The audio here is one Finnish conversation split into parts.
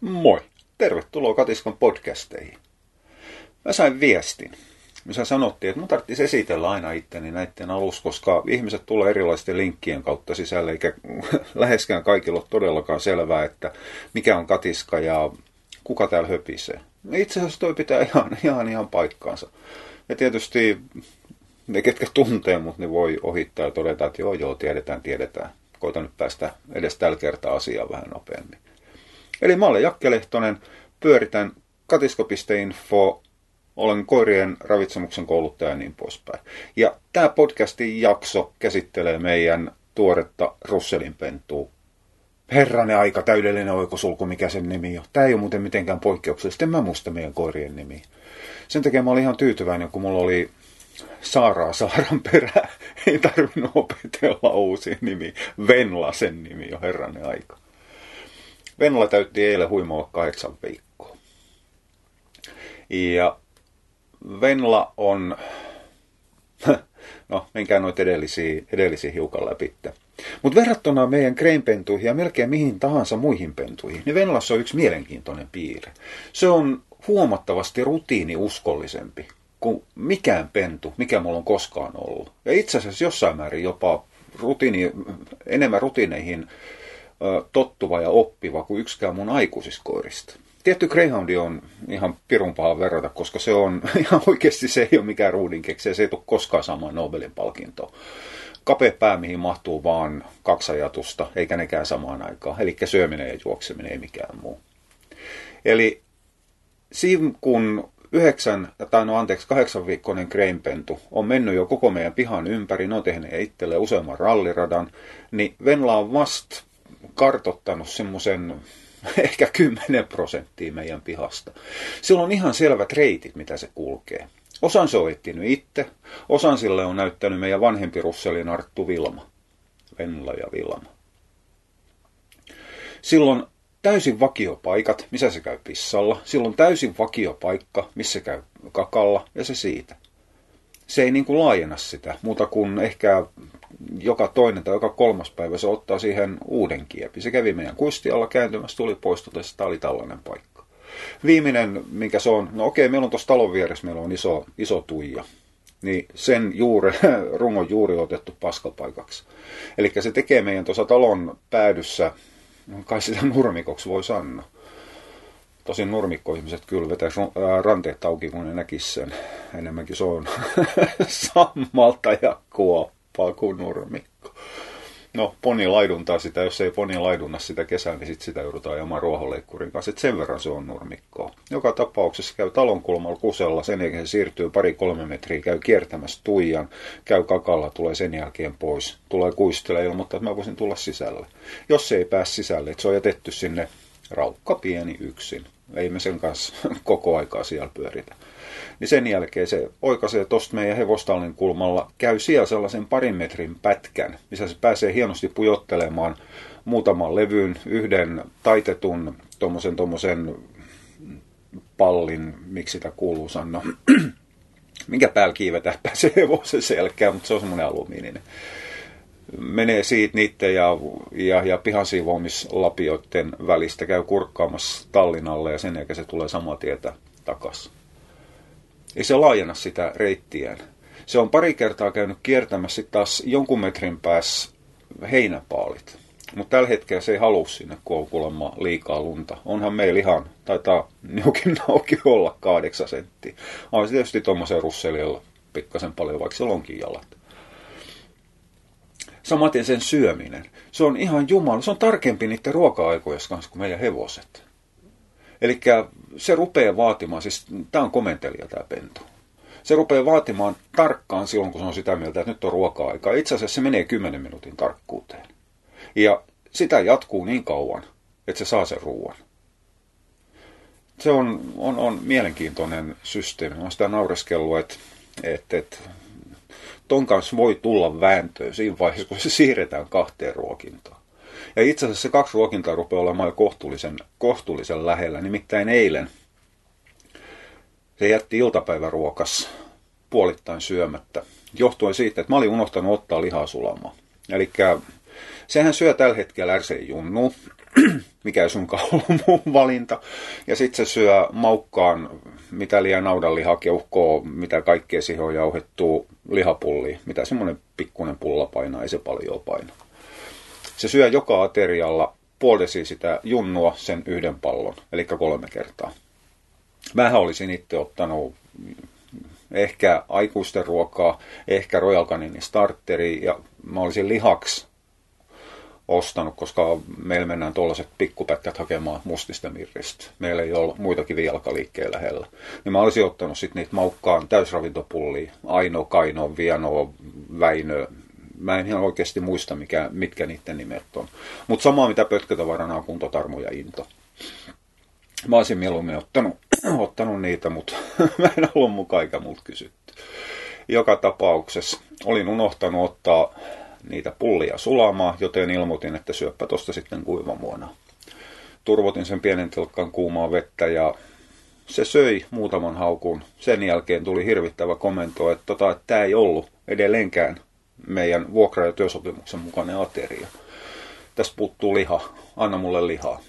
Moi! Tervetuloa Katiskan podcasteihin. Mä sain viestin, missä sanottiin, että mun tarvitsisi esitellä aina itteni näiden alussa, koska ihmiset tulee erilaisten linkkien kautta sisälle, eikä läheskään kaikilla ole todellakaan selvää, että mikä on katiska ja kuka täällä höpisee. Itse asiassa toi pitää ihan, ihan, ihan paikkaansa. Ja tietysti ne, ketkä tuntee mut, ne voi ohittaa ja todeta, että joo, joo, tiedetään, tiedetään. Koitan nyt päästä edes tällä kertaa asiaan vähän nopeammin. Eli mä olen Jakke Lehtonen, pyöritän katisko.info, olen koirien ravitsemuksen kouluttaja ja niin poispäin. Ja tämä podcastin jakso käsittelee meidän tuoretta Russelin pentua. Herranen aika, täydellinen oikosulku, mikä sen nimi on. Tämä ei ole muuten mitenkään poikkeuksellista, en mä muista meidän koirien nimi. Sen takia mä olin ihan tyytyväinen, kun mulla oli Saaraa Saaran perä. Ei tarvinnut opetella uusi nimi. Venla sen nimi jo herranen aika. Venla täytti eilen huimoa kahdeksan viikkoa. Ja Venla on, no menkää noita edellisiä, edellisiä hiukan läpi. Mutta verrattuna meidän kreinpentuihin ja melkein mihin tahansa muihin pentuihin, niin Venlassa on yksi mielenkiintoinen piirre. Se on huomattavasti rutiiniuskollisempi kuin mikään pentu, mikä mulla on koskaan ollut. Ja itse asiassa jossain määrin jopa rutiini, enemmän rutiineihin tottuva ja oppiva kuin yksikään mun aikuisiskoirista. Tietty Greyhoundi on ihan pirun paha verrata, koska se on ihan oikeasti se ei ole mikään ruudinkeksi ja se ei tule koskaan saamaan Nobelin palkintoa. Kapea pää, mihin mahtuu vaan kaksi ajatusta, eikä nekään samaan aikaan. Eli syöminen ja juokseminen, ei mikään muu. Eli siinä kun yhdeksän, tai no anteeksi, kahdeksan viikkoinen kreinpentu on mennyt jo koko meidän pihan ympäri, ne on tehnyt itselleen useamman ralliradan, niin Venla on vasta kartottanut semmoisen ehkä 10 prosenttia meidän pihasta. Sillä on ihan selvät reitit, mitä se kulkee. Osan se on etsinyt itse, osan sille on näyttänyt meidän vanhempi Russelin Arttu Vilma. Venla ja Vilma. Silloin täysin vakiopaikat, missä se käy pissalla. Silloin täysin vakiopaikka, missä käy kakalla, ja se siitä. Se ei niin kuin laajenna sitä, muuta kuin ehkä joka toinen tai joka kolmas päivä se ottaa siihen uuden kiepin. Se kävi meidän kuistialla kääntymässä, tuli pois, tämä oli tällainen paikka. Viimeinen, mikä se on, no okei, meillä on tuossa talon vieressä, meillä on iso, iso tuija. Niin sen juuri, rungon juuri otettu paskapaikaksi. Eli se tekee meidän tuossa talon päädyssä, kai sitä nurmikoksi voi sanoa. Tosin nurmikko-ihmiset kyllä vetäisi ranteet auki, kun ne näkisi sen. Enemmänkin se on sammalta ja kuoppa helpompaa kuin nurmikko. No, poni laiduntaa sitä, jos ei poni laidunna sitä kesää, niin sit sitä joudutaan ajamaan ruohonleikkurin kanssa. Et sen verran se on nurmikkoa. Joka tapauksessa käy talonkulmalla kusella, sen jälkeen se siirtyy pari-kolme metriä, käy kiertämässä tuijan, käy kakalla, tulee sen jälkeen pois. Tulee kuistella ilmoittaa, että mä voisin tulla sisälle. Jos se ei pääse sisälle, että se on jätetty sinne raukka pieni yksin. Ei me sen kanssa koko aikaa siellä pyöritä niin sen jälkeen se oikaisee tuosta meidän hevostallin kulmalla, käy siellä sellaisen parin metrin pätkän, missä se pääsee hienosti pujottelemaan muutaman levyn, yhden taitetun tuommoisen tommosen pallin, miksi sitä kuuluu sanoa, minkä päällä kiivetä pääsee hevosen selkään, mutta se on semmoinen alumiininen. Menee siitä niiden ja, ja, ja pihansiivoamislapioiden välistä, käy kurkkaamassa tallin alle ja sen jälkeen se tulee samaa tietä takaisin. Ei se laajenna sitä reittiään. Se on pari kertaa käynyt kiertämässä taas jonkun metrin päässä heinäpaalit. Mutta tällä hetkellä se ei halua sinne, kun on kuulemma liikaa lunta. Onhan meillä ihan, taitaa niukin auki olla kahdeksan senttiä. On se tietysti tuommoisen russelialla pikkasen paljon, vaikka se onkin jalat. Samaten sen syöminen. Se on ihan jumala. Se on tarkempi niiden ruoka-aikojen kanssa kuin meidän hevoset. Eli se rupeaa vaatimaan, siis tämä on komentelija tämä pentu. Se rupeaa vaatimaan tarkkaan silloin, kun se on sitä mieltä, että nyt on ruoka-aika. Itse asiassa se menee 10 minuutin tarkkuuteen. Ja sitä jatkuu niin kauan, että se saa sen ruoan. Se on, on, on mielenkiintoinen systeemi. On sitä naureskellut, että, että, että ton kanssa voi tulla vääntöä siinä vaiheessa, kun se siirretään kahteen ruokintaan. Ja itse asiassa se kaksi ruokintaa rupeaa olemaan jo kohtuullisen, kohtuullisen lähellä. Nimittäin eilen se jätti iltapäiväruokas puolittain syömättä, johtuen siitä, että mä olin unohtanut ottaa lihaa sulamaan. Eli sehän syö tällä hetkellä RC Junnu, mikä ei sunkaan ollut mun valinta. Ja sitten se syö maukkaan, mitä liian naudanlihaa, keuhkoa, mitä kaikkea siihen on jauhettu lihapulli, mitä semmoinen pikkuinen pulla painaa, ei se paljon paina. Se syö joka aterialla puolesi sitä junnua sen yhden pallon, eli kolme kertaa. Mähän olisin itse ottanut ehkä aikuisten ruokaa, ehkä Royal Canin starteri ja mä olisin lihaksi ostanut, koska meillä mennään tuollaiset pikkupätkät hakemaan mustista mirristä. Meillä ei ole muitakin vielkaliikkeellä lähellä. Niin mä olisin ottanut sitten niitä maukkaan täysravintopullia, Aino, Kaino, Viano, Väinö. Mä en ihan oikeasti muista, mikä, mitkä niiden nimet on. Mutta samaa mitä pötkötavarana on kuntotarmo ja into. Mä olisin mieluummin ottanut, ottanut niitä, mutta mä en ollut mukaan eikä multa kysytty. Joka tapauksessa olin unohtanut ottaa niitä pullia sulamaan, joten ilmoitin, että syöppä tosta sitten kuivamuona. Turvotin sen pienen tilkkaan kuumaa vettä ja se söi muutaman haukun. Sen jälkeen tuli hirvittävä komento, että, tota, tämä ei ollut edelleenkään meidän vuokra- ja työsopimuksen mukainen ateria. Tästä puuttuu liha. Anna mulle lihaa.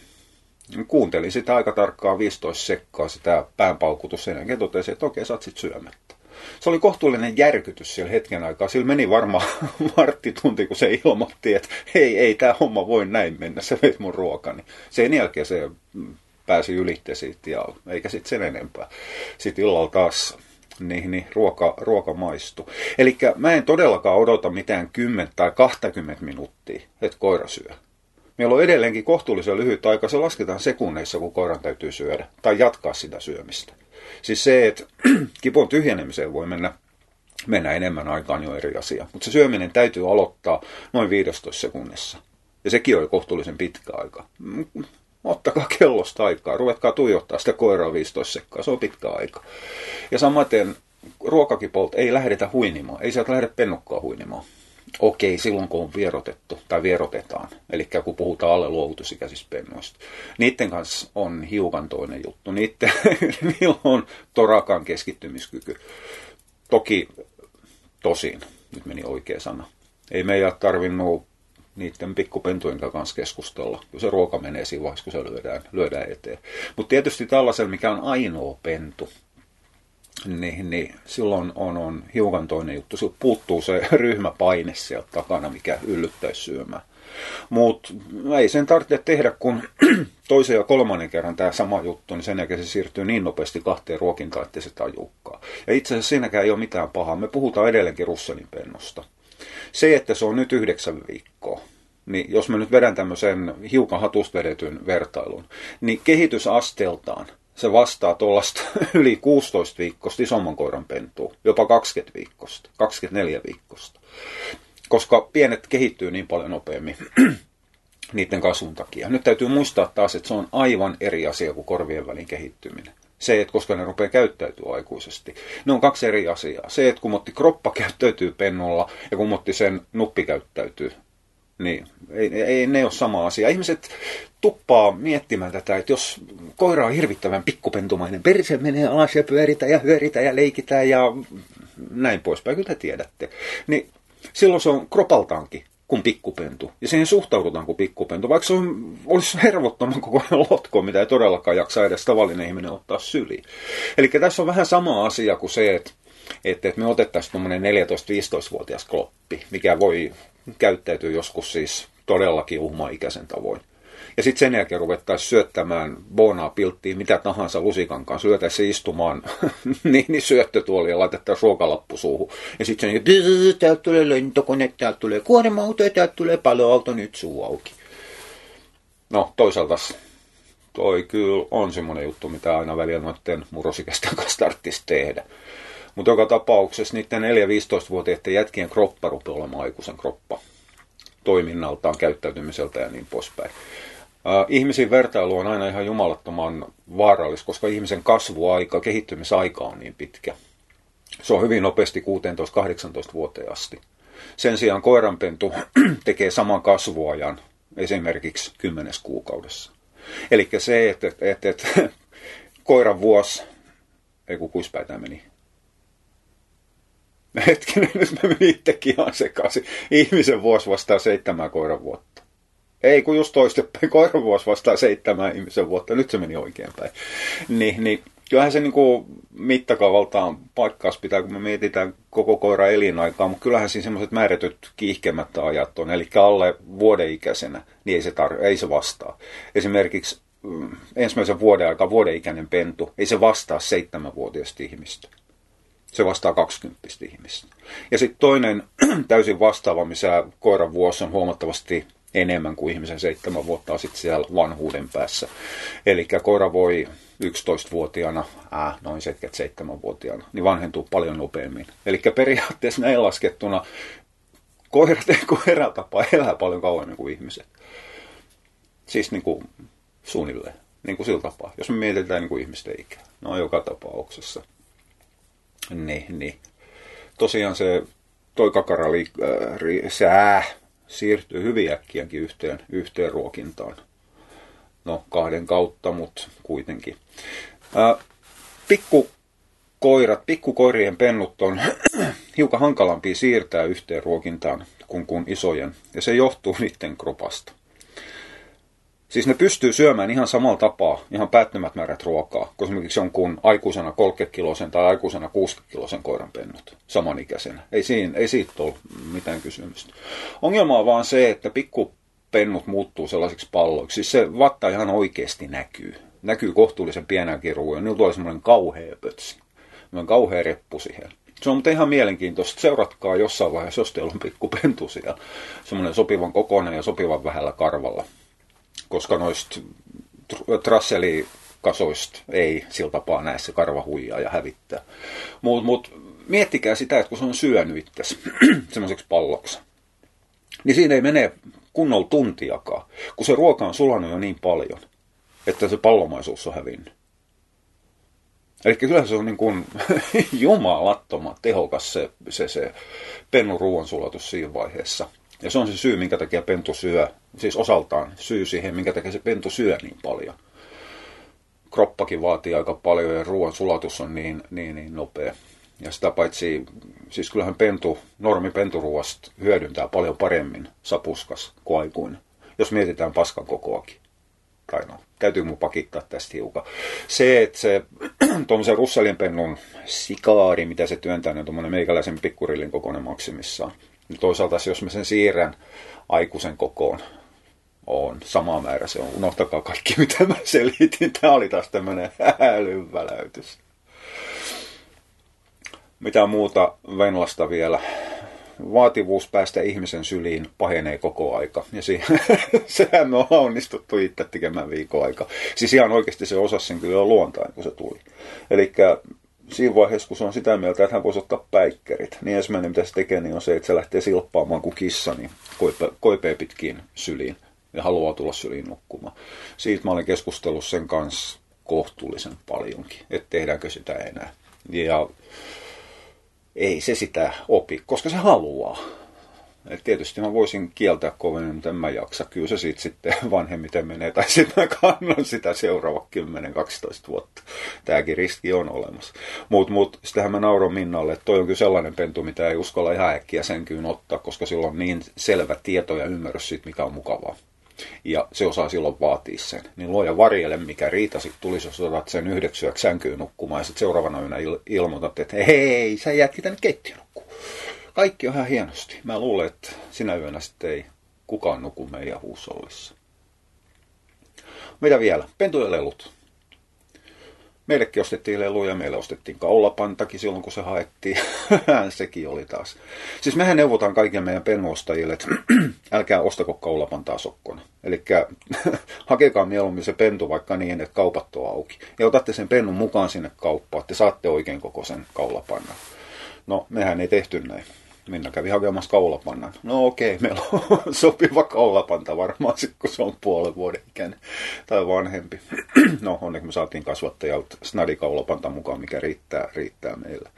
Kuuntelin sitä aika tarkkaan 15 sekkaa, sitä päänpaukutus sen jälkeen totesin, että okei, sä sit syömättä. Se oli kohtuullinen järkytys siellä hetken aikaa. Sillä meni varmaan varttitunti, kun se ilmoitti, että hei, ei tämä homma voi näin mennä, se veit mun ruokani. Sen jälkeen se pääsi ylitte siitä, ja eikä sitten sen enempää. Sitten illalla taas niin, niin ruoka, ruoka maistuu. Eli mä en todellakaan odota mitään 10 tai 20 minuuttia, että koira syö. Meillä on edelleenkin kohtuullisen lyhyt aika, se lasketaan sekunneissa, kun koiran täytyy syödä, tai jatkaa sitä syömistä. Siis se, että kipon tyhjenemiseen voi mennä, mennä enemmän aikaan jo eri asia, mutta se syöminen täytyy aloittaa noin 15 sekunnissa. Ja sekin on kohtuullisen pitkä aika. Ottakaa kellosta aikaa, ruvetkaa tuijottaa sitä koiraa 15 sekkaa, se on pitkä aika. Ja samaten ruokakipolta ei lähdetä huinimaan, ei sieltä lähde pennukkaa huinimaan. Okei, silloin kun on vierotettu tai vierotetaan, eli kun puhutaan alle luovutusikäisistä pennoista. Niiden kanssa on hiukan toinen juttu. Niiden, niillä on torakan keskittymiskyky. Toki tosin, nyt meni oikea sana. Ei meidän tarvinnut niiden pikkupentujen kanssa keskustella, kun se ruoka menee siinä vaiheessa, kun se lyödään, lyödään eteen. Mutta tietysti tällaisella, mikä on ainoa pentu, niin, niin silloin on, on hiukan toinen juttu. Silloin puuttuu se ryhmäpaine sieltä takana, mikä yllyttäisi syömään. Mutta ei sen tarvitse tehdä, kun toisen ja kolmannen kerran tämä sama juttu, niin sen jälkeen se siirtyy niin nopeasti kahteen ruokintaan, että se tajuukaan. Ja itse asiassa siinäkään ei ole mitään pahaa. Me puhutaan edelleenkin Russelin pennosta. Se, että se on nyt yhdeksän viikkoa, niin jos mä nyt vedän tämmöisen hiukan hatusta vedetyn vertailun, niin kehitysasteeltaan se vastaa tuollaista yli 16 viikkosta isomman koiran pentua, jopa 20 viikosta, 24 viikosta. Koska pienet kehittyy niin paljon nopeammin niiden kasvun takia. Nyt täytyy muistaa taas, että se on aivan eri asia kuin korvien välin kehittyminen. Se, että koska ne rupeaa käyttäytyy aikuisesti. Ne on kaksi eri asiaa. Se, että kun kroppa käyttäytyy pennolla ja kun sen nuppi käyttäytyy niin, ei, ei ne ole sama asia. Ihmiset tuppaa miettimään tätä, että jos koira on hirvittävän pikkupentumainen, perse menee alas ja pyöritä ja hyöritä ja leikitä ja näin poispäin, kyllä te tiedätte. Niin silloin se on kropaltaankin kuin pikkupentu. Ja siihen suhtaudutaan kuin pikkupentu, vaikka se on, olisi hervottoman koko lotko, mitä ei todellakaan jaksa edes tavallinen ihminen ottaa syliin. Eli tässä on vähän sama asia kuin se, että että, että me otettaisiin tuommoinen 14-15-vuotias kloppi, mikä voi käyttäytyy joskus siis todellakin uhmaikäisen tavoin. Ja sitten sen jälkeen ruvettaisiin syöttämään bonaa pilttiin mitä tahansa lusikan kanssa, lyötäisiin istumaan niin, niin syöttötuoli ja laitettaisiin ruokalappu suuhun. Ja sitten sen jälkeen, täältä tulee lentokone, täältä tulee kuorma-auto ja täältä tulee paloauto, nyt suu auki. No toisaalta toi kyllä on semmoinen juttu, mitä aina välillä noiden murrosikäisten kanssa tehdä. Mutta joka tapauksessa niiden 4-15-vuotiaiden jätkien kroppa rupeaa olemaan aikuisen kroppa toiminnaltaan, käyttäytymiseltä ja niin poispäin. Ihmisiin vertailu on aina ihan jumalattoman vaarallista, koska ihmisen kasvuaika, kehittymisaika on niin pitkä. Se on hyvin nopeasti 16-18 vuoteen asti. Sen sijaan koiranpentu tekee saman kasvuajan esimerkiksi 10 kuukaudessa. Eli se, että, että, että koiran vuosi, ei kun kuispäin meni, Hetkinen, nyt mä menin itsekin ihan sekaisin. Ihmisen vuosi vastaa seitsemän koiran vuotta. Ei, kun just toistepäin. Koiravuosi vastaa seitsemän ihmisen vuotta. Nyt se meni oikein päin. Niin, niin kyllähän se niinku mittakaavaltaan paikkaus pitää, kun me mietitään koko koira elinaikaa, mutta kyllähän siinä semmoiset määrätyt kiihkemättä ajat on, eli alle vuodeikäisenä, niin ei se, tar- ei se vastaa. Esimerkiksi mm, ensimmäisen vuoden aika vuodeikäinen pentu, ei se vastaa seitsemänvuotiaista ihmistä. Se vastaa 20 ihmistä. Ja sitten toinen täysin vastaava, missä koiran vuosi on huomattavasti enemmän kuin ihmisen seitsemän vuotta sitten siellä vanhuuden päässä. Eli koira voi 11-vuotiaana, äh, noin 77-vuotiaana, niin vanhentuu paljon nopeammin. Eli periaatteessa näin laskettuna koirat, koira tapa elää paljon kauemmin kuin ihmiset. Siis niin kuin suunnilleen, niin kuin sillä tapaa, jos me mietitään niin kuin ihmisten ikää. No joka tapauksessa. Niin, niin. Tosiaan se toi kakara li, äh, ri, sää siirtyy hyvin äkkiäkin yhteen, yhteen ruokintaan. No kahden kautta, mutta kuitenkin. Ää, pikkukoirat, pikkukoirien pennut on hiukan hankalampia siirtää yhteen ruokintaan kuin, kuin isojen, ja se johtuu niiden kropasta. Siis ne pystyy syömään ihan samalla tapaa, ihan päättömät määrät ruokaa, kun esimerkiksi jonkun aikuisena 30-kilosen tai aikuisena 60-kilosen koiran pennut samanikäisenä. Ei, siinä, ei siitä ole mitään kysymystä. Ongelma on vaan se, että pikkupennut muuttuu sellaisiksi palloiksi. Siis se vatta ihan oikeasti näkyy. Näkyy kohtuullisen pienänkin ruoan. Niillä tulee semmoinen kauhea pötsi. Semmoinen kauhea reppu siihen. Se on mutta ihan mielenkiintoista. Seuratkaa jossain vaiheessa, jos teillä on pikkupentu siellä. Semmoinen sopivan kokoinen ja sopivan vähällä karvalla koska noista trasselikasoista ei sillä tapaa näe se karva huijaa ja hävittää. Mutta mut, miettikää sitä, että kun se on syönyt itse semmoiseksi palloksi, niin siinä ei mene kunnolla tuntiakaan, kun se ruoka on sulanut jo niin paljon, että se pallomaisuus on hävinnyt. Eli kyllä se on niin kuin jumalattoman tehokas se, se, se pennun ruoansulatus siinä vaiheessa. Ja se on se syy, minkä takia pentu syö, siis osaltaan syy siihen, minkä takia se pentu syö niin paljon. Kroppakin vaatii aika paljon ja ruoan sulatus on niin, niin, niin nopea. Ja sitä paitsi, siis kyllähän pentu, normi penturuoasta hyödyntää paljon paremmin sapuskas kuin aikuinen, jos mietitään paskan kokoakin. Tai no, täytyy mun pakittaa tästä hiukan. Se, että se tuommoisen russelin pennun sikaari, mitä se työntää, niin on tuommoinen meikäläisen pikkurillin kokoinen maksimissaan. Toisaalta jos mä sen siirrän aikuisen kokoon, on sama määrä. Se on, unohtakaa kaikki, mitä mä selitin. Tämä oli taas tämmöinen älyväläytys. Mitä muuta Venlasta vielä? Vaativuus päästä ihmisen syliin pahenee koko aika. Ja siihen, sehän me on onnistuttu itse tekemään viikon aika. Siis ihan oikeasti se osasi sen kyllä luontain, kun se tuli. Eli siinä vaiheessa, kun se on sitä mieltä, että hän voisi ottaa päikkerit, niin ensimmäinen mitä se tekee, niin on se, että se lähtee silppaamaan kuin kissa, niin koipe, koipee pitkin syliin ja haluaa tulla syliin nukkumaan. Siitä mä olen keskustellut sen kanssa kohtuullisen paljonkin, että tehdäänkö sitä enää. Ja ei se sitä opi, koska se haluaa. Et tietysti mä voisin kieltää kovemmin, mutta en mä jaksa. Kyllä se siitä sitten vanhemmiten menee, tai sitten mä kannan sitä seuraava 10-12 vuotta. Tämäkin riski on olemassa. Mutta mut, sitähän mä nauron Minnalle, että toi on kyllä sellainen pentu, mitä ei uskalla ihan äkkiä sen ottaa, koska sillä on niin selvä tieto ja ymmärrys siitä, mikä on mukavaa. Ja se osaa silloin vaatia sen. Niin luoja varjelle, mikä riita sitten tulisi, jos otat sen yhdeksi sänkyyn nukkumaan, ja sitten seuraavana yönä il- ilmoitat, että hei, sä jätkin tänne keittiön kaikki on ihan hienosti. Mä luulen, että sinä yönä sitten ei kukaan nuku meidän huusollissa. Mitä vielä? Pentujen lelut. Meillekin ostettiin leluja, meille ostettiin kaulapantakin silloin, kun se haettiin. Sekin oli taas. Siis mehän neuvotaan kaikille meidän pennuostajille, että älkää ostako kaulapantaa sokkona. Eli hakekaa mieluummin se pentu vaikka niin, että kaupat on auki. Ja otatte sen pennun mukaan sinne kauppaan, että saatte oikein kokoisen kaulapannan. No, mehän ei tehty näin. Minna kävi hakemassa kaulapannan. No okei, okay, meillä on sopiva kaulapanta varmaan sit, kun se on puolen vuoden ikäinen tai vanhempi. no onneksi me saatiin kasvattajalta snadikaulapanta mukaan, mikä riittää, riittää meillä.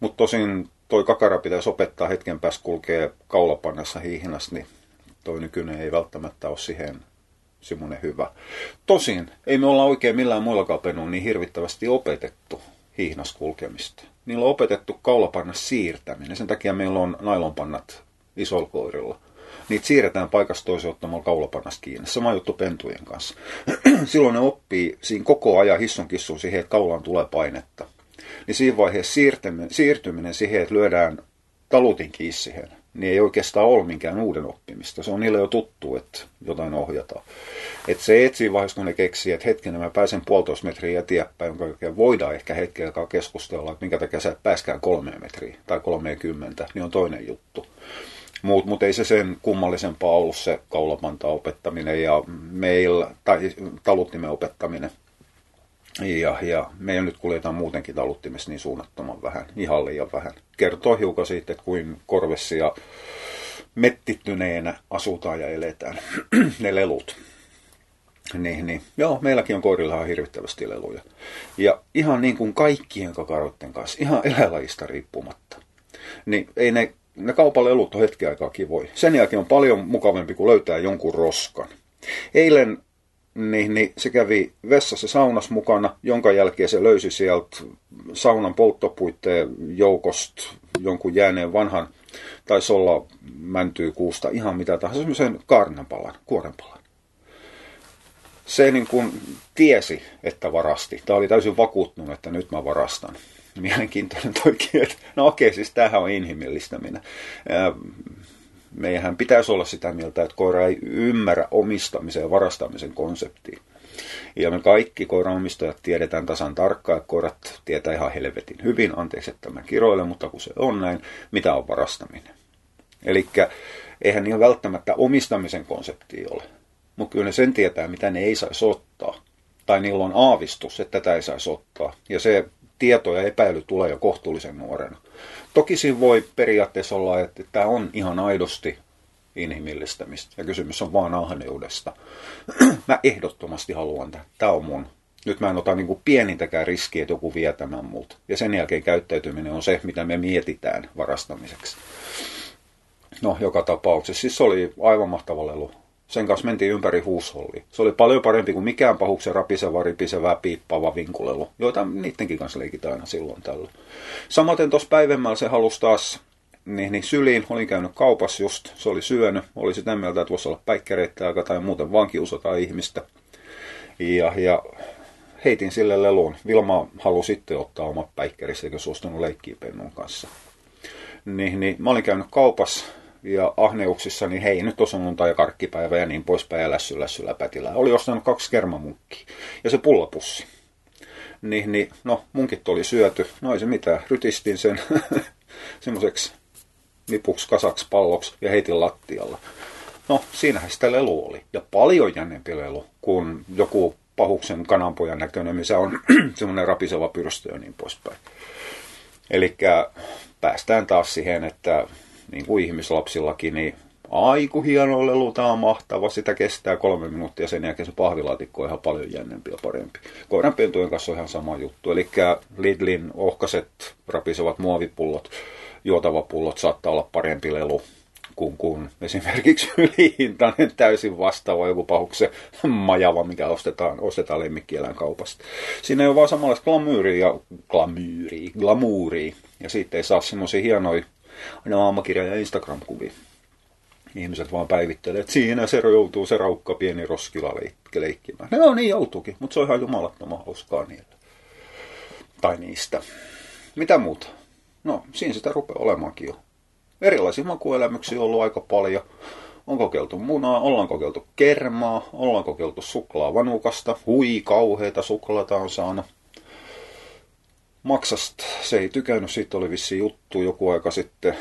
Mutta tosin toi kakara pitäisi opettaa hetken päästä kulkee kaulapannassa hiihnassa, niin toi nykyinen ei välttämättä ole siihen semmoinen hyvä. Tosin ei me olla oikein millään muilla penuilla niin hirvittävästi opetettu hiihnas kulkemista niillä on opetettu kaulapanna siirtäminen. Sen takia meillä on nailonpannat isolla koirilla. Niitä siirretään paikasta toiseen ottamalla kaulapannasta kiinni. Sama juttu pentujen kanssa. Silloin ne oppii siinä koko ajan hissun kissun siihen, että kaulaan tulee painetta. Niin siinä vaiheessa siirtyminen, siirtyminen siihen, että lyödään talutin kiinni siihen, niin ei oikeastaan ole minkään uuden oppimista. Se on niille jo tuttu, että jotain ohjataan. Että se etsii vaiheessa, kun ne keksii, että hetken mä pääsen puolitoista metriä eteenpäin, jonka jälkeen voidaan ehkä aikaa keskustella, että minkä takia sä pääskään kolmeen metriä tai kolmeenkymmentä, niin on toinen juttu. Mutta mut ei se sen kummallisempaa ollut se kaulapanta opettaminen ja meillä, tai taluttimen opettaminen. Ja, ja me nyt kuljetaan muutenkin taluttimessa niin suunnattoman vähän, ihan liian vähän. Kertoo hiukan siitä, että kuin korvessi ja mettittyneenä asutaan ja eletään. ne lelut. Niin, niin. Joo, meilläkin on koirilla hirvittävästi leluja. Ja ihan niin kuin kaikkien kakaroiden kanssa, ihan eläinlajista riippumatta. Niin ei ne, ne kaupan lelut on hetken aikaa kivoi. Sen jälkeen on paljon mukavampi, kuin löytää jonkun roskan. Eilen niin, niin se kävi vessassa saunas mukana, jonka jälkeen se löysi sieltä saunan polttopuitteen joukosta jonkun jääneen vanhan, taisi olla mäntyy-kuusta, ihan mitä tahansa, semmoisen kaarnapalan, kuorenpalan. Se niin kuin tiesi, että varasti. Tämä oli täysin vakuuttunut, että nyt mä varastan. Mielenkiintoinen toikin, että no okei, siis tämähän on inhimillistäminen meidän pitäisi olla sitä mieltä, että koira ei ymmärrä omistamisen ja varastamisen konseptia. Ja me kaikki koiranomistajat tiedetään tasan tarkkaan, että koirat tietää ihan helvetin hyvin, anteeksi että mä kiroilen, mutta kun se on näin, mitä on varastaminen. Eli eihän niin välttämättä omistamisen konsepti ole, mutta kyllä ne sen tietää, mitä ne ei saisi ottaa. Tai niillä on aavistus, että tätä ei saisi ottaa. Ja se tieto ja epäily tulee jo kohtuullisen nuorena. Toki siinä voi periaatteessa olla, että tämä on ihan aidosti inhimillistämistä ja kysymys on vaan ahneudesta. mä ehdottomasti haluan tämän. Tämä on mun. Nyt mä en ota niin kuin pienintäkään riskiä, että joku vie tämän multa. Ja sen jälkeen käyttäytyminen on se, mitä me mietitään varastamiseksi. No, joka tapauksessa. Siis se oli aivan mahtava lelu. Sen kanssa mentiin ympäri huushollia. Se oli paljon parempi kuin mikään pahuksen rapiseva, ripisevä, piippaava vinkulelu, joita niidenkin kanssa leikitään aina silloin tällä. Samaten tuossa päivemmällä se halusi taas niin, niin syliin, olin käynyt kaupassa just, se oli syönyt, oli sitä mieltä, että voisi olla päikkäreitä aika tai muuten vaan kiusataan ihmistä. Ja, ja heitin sille leluun. Vilma halusi sitten ottaa omat päikkärit, eikä suostunut leikkiä pennun kanssa. Niin, niin mä olin käynyt kaupassa, ja ahneuksissa, niin hei, nyt on sunnuntai ja karkkipäivä ja niin poispäin ja lässy, lässy läpätillä. Oli ostanut kaksi kermamunkkia ja se pullapussi. Niin, niin, no, munkit oli syöty. No ei se mitään. Rytistin sen semmoiseksi nipuksi kasaksi palloksi ja heitin lattialla. No, siinähän sitä lelu oli. Ja paljon jännempi lelu kuin joku pahuksen kananpojan näköinen, missä on semmoinen rapiseva pyrstö ja niin poispäin. Eli päästään taas siihen, että niin kuin ihmislapsillakin, niin aiku hieno lelu, tämä on mahtava, sitä kestää kolme minuuttia, sen jälkeen se pahvilaatikko on ihan paljon jännempi ja parempi. Koiranpentujen kanssa on ihan sama juttu, eli Lidlin ohkaset rapisevat muovipullot, juotavapullot saattaa olla parempi lelu kuin, kuin esimerkiksi ylihintainen täysin vastaava joku pahuksen majava, mikä ostetaan, ostetaan lemmikkielän kaupasta. Siinä ei ole vaan samanlaista glamyyriä, glamyyriä, glamuuria, ja siitä ei saa semmoisia hienoja aina aamakirja ja Instagram-kuvia. Ihmiset vaan päivittelee, että siinä se joutuu se raukka pieni roskila leikkimään. No niin joutuukin, mutta se on ihan jumalattoman hauskaa niille. Tai niistä. Mitä muuta? No, siinä sitä rupeaa olemaankin jo. Erilaisia makuelämyksiä on ollut aika paljon. On kokeiltu munaa, ollaan kokeiltu kermaa, ollaan kokeiltu suklaavanukasta. Hui, kauheita suklaata on saanut. Maksasta se ei tykännyt, siitä oli vissi juttu joku aika sitten.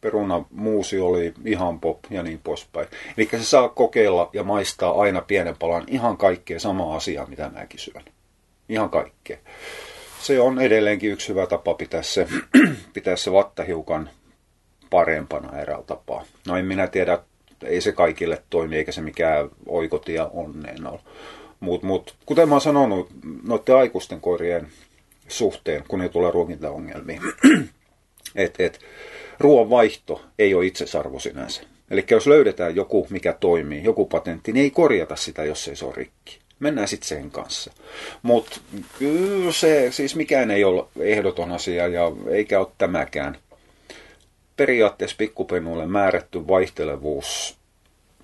Peruna muusi oli ihan pop ja niin poispäin. Eli se saa kokeilla ja maistaa aina pienen palan ihan kaikkea samaa asiaa, mitä mäkin syön. Ihan kaikkea. Se on edelleenkin yksi hyvä tapa pitää se, pitää se vatta hiukan parempana eräällä tapaa. No en minä tiedä, ei se kaikille toimi, eikä se mikään oikotia onneen ole. Mutta mut, kuten mä oon sanonut, noiden aikuisten koirien suhteen, kun ei tule ruokintaongelmia. et, et, ruoan vaihto ei ole itsesarvo sinänsä. Eli jos löydetään joku, mikä toimii, joku patentti, niin ei korjata sitä, jos ei se ole rikki. Mennään sitten sen kanssa. Mutta se, siis mikään ei ole ehdoton asia ja eikä ole tämäkään. periaatteessa pikkupennuille määrätty vaihtelevuus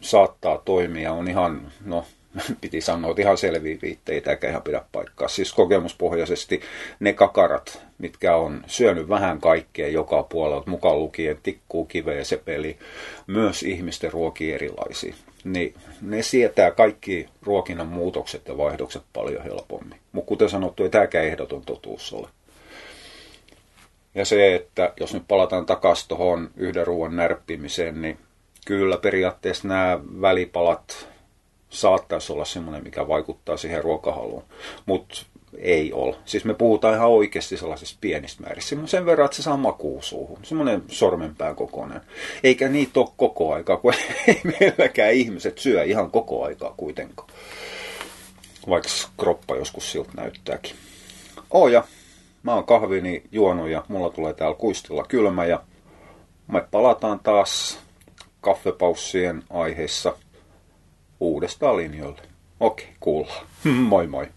saattaa toimia, on ihan, no piti sanoa, että ihan selviä viitteitä eikä ihan pidä paikkaa. Siis kokemuspohjaisesti ne kakarat, mitkä on syönyt vähän kaikkea joka puolelta, mukaan lukien tikkuu, kiveä, sepeli, myös ihmisten ruokia erilaisia, niin ne sietää kaikki ruokinnan muutokset ja vaihdokset paljon helpommin. Mutta kuten sanottu, ei tämäkään ehdoton totuus ole. Ja se, että jos nyt palataan takaisin tuohon yhden ruoan närppimiseen, niin kyllä periaatteessa nämä välipalat saattaisi olla semmoinen, mikä vaikuttaa siihen ruokahaluun. Mutta ei ole. Siis me puhutaan ihan oikeasti sellaisista pienistä määristä. Sen verran, että se saa makuu suuhun. Semmoinen sormenpään kokoinen. Eikä niitä ole koko aikaa, kun ei meilläkään ihmiset syö ihan koko aikaa kuitenkaan. Vaikka kroppa joskus siltä näyttääkin. Oh ja mä oon kahvini juonut ja mulla tulee täällä kuistilla kylmä ja me palataan taas kaffepaussien aiheissa uudestaan linjoille. Okei, kuullaan. Moi moi.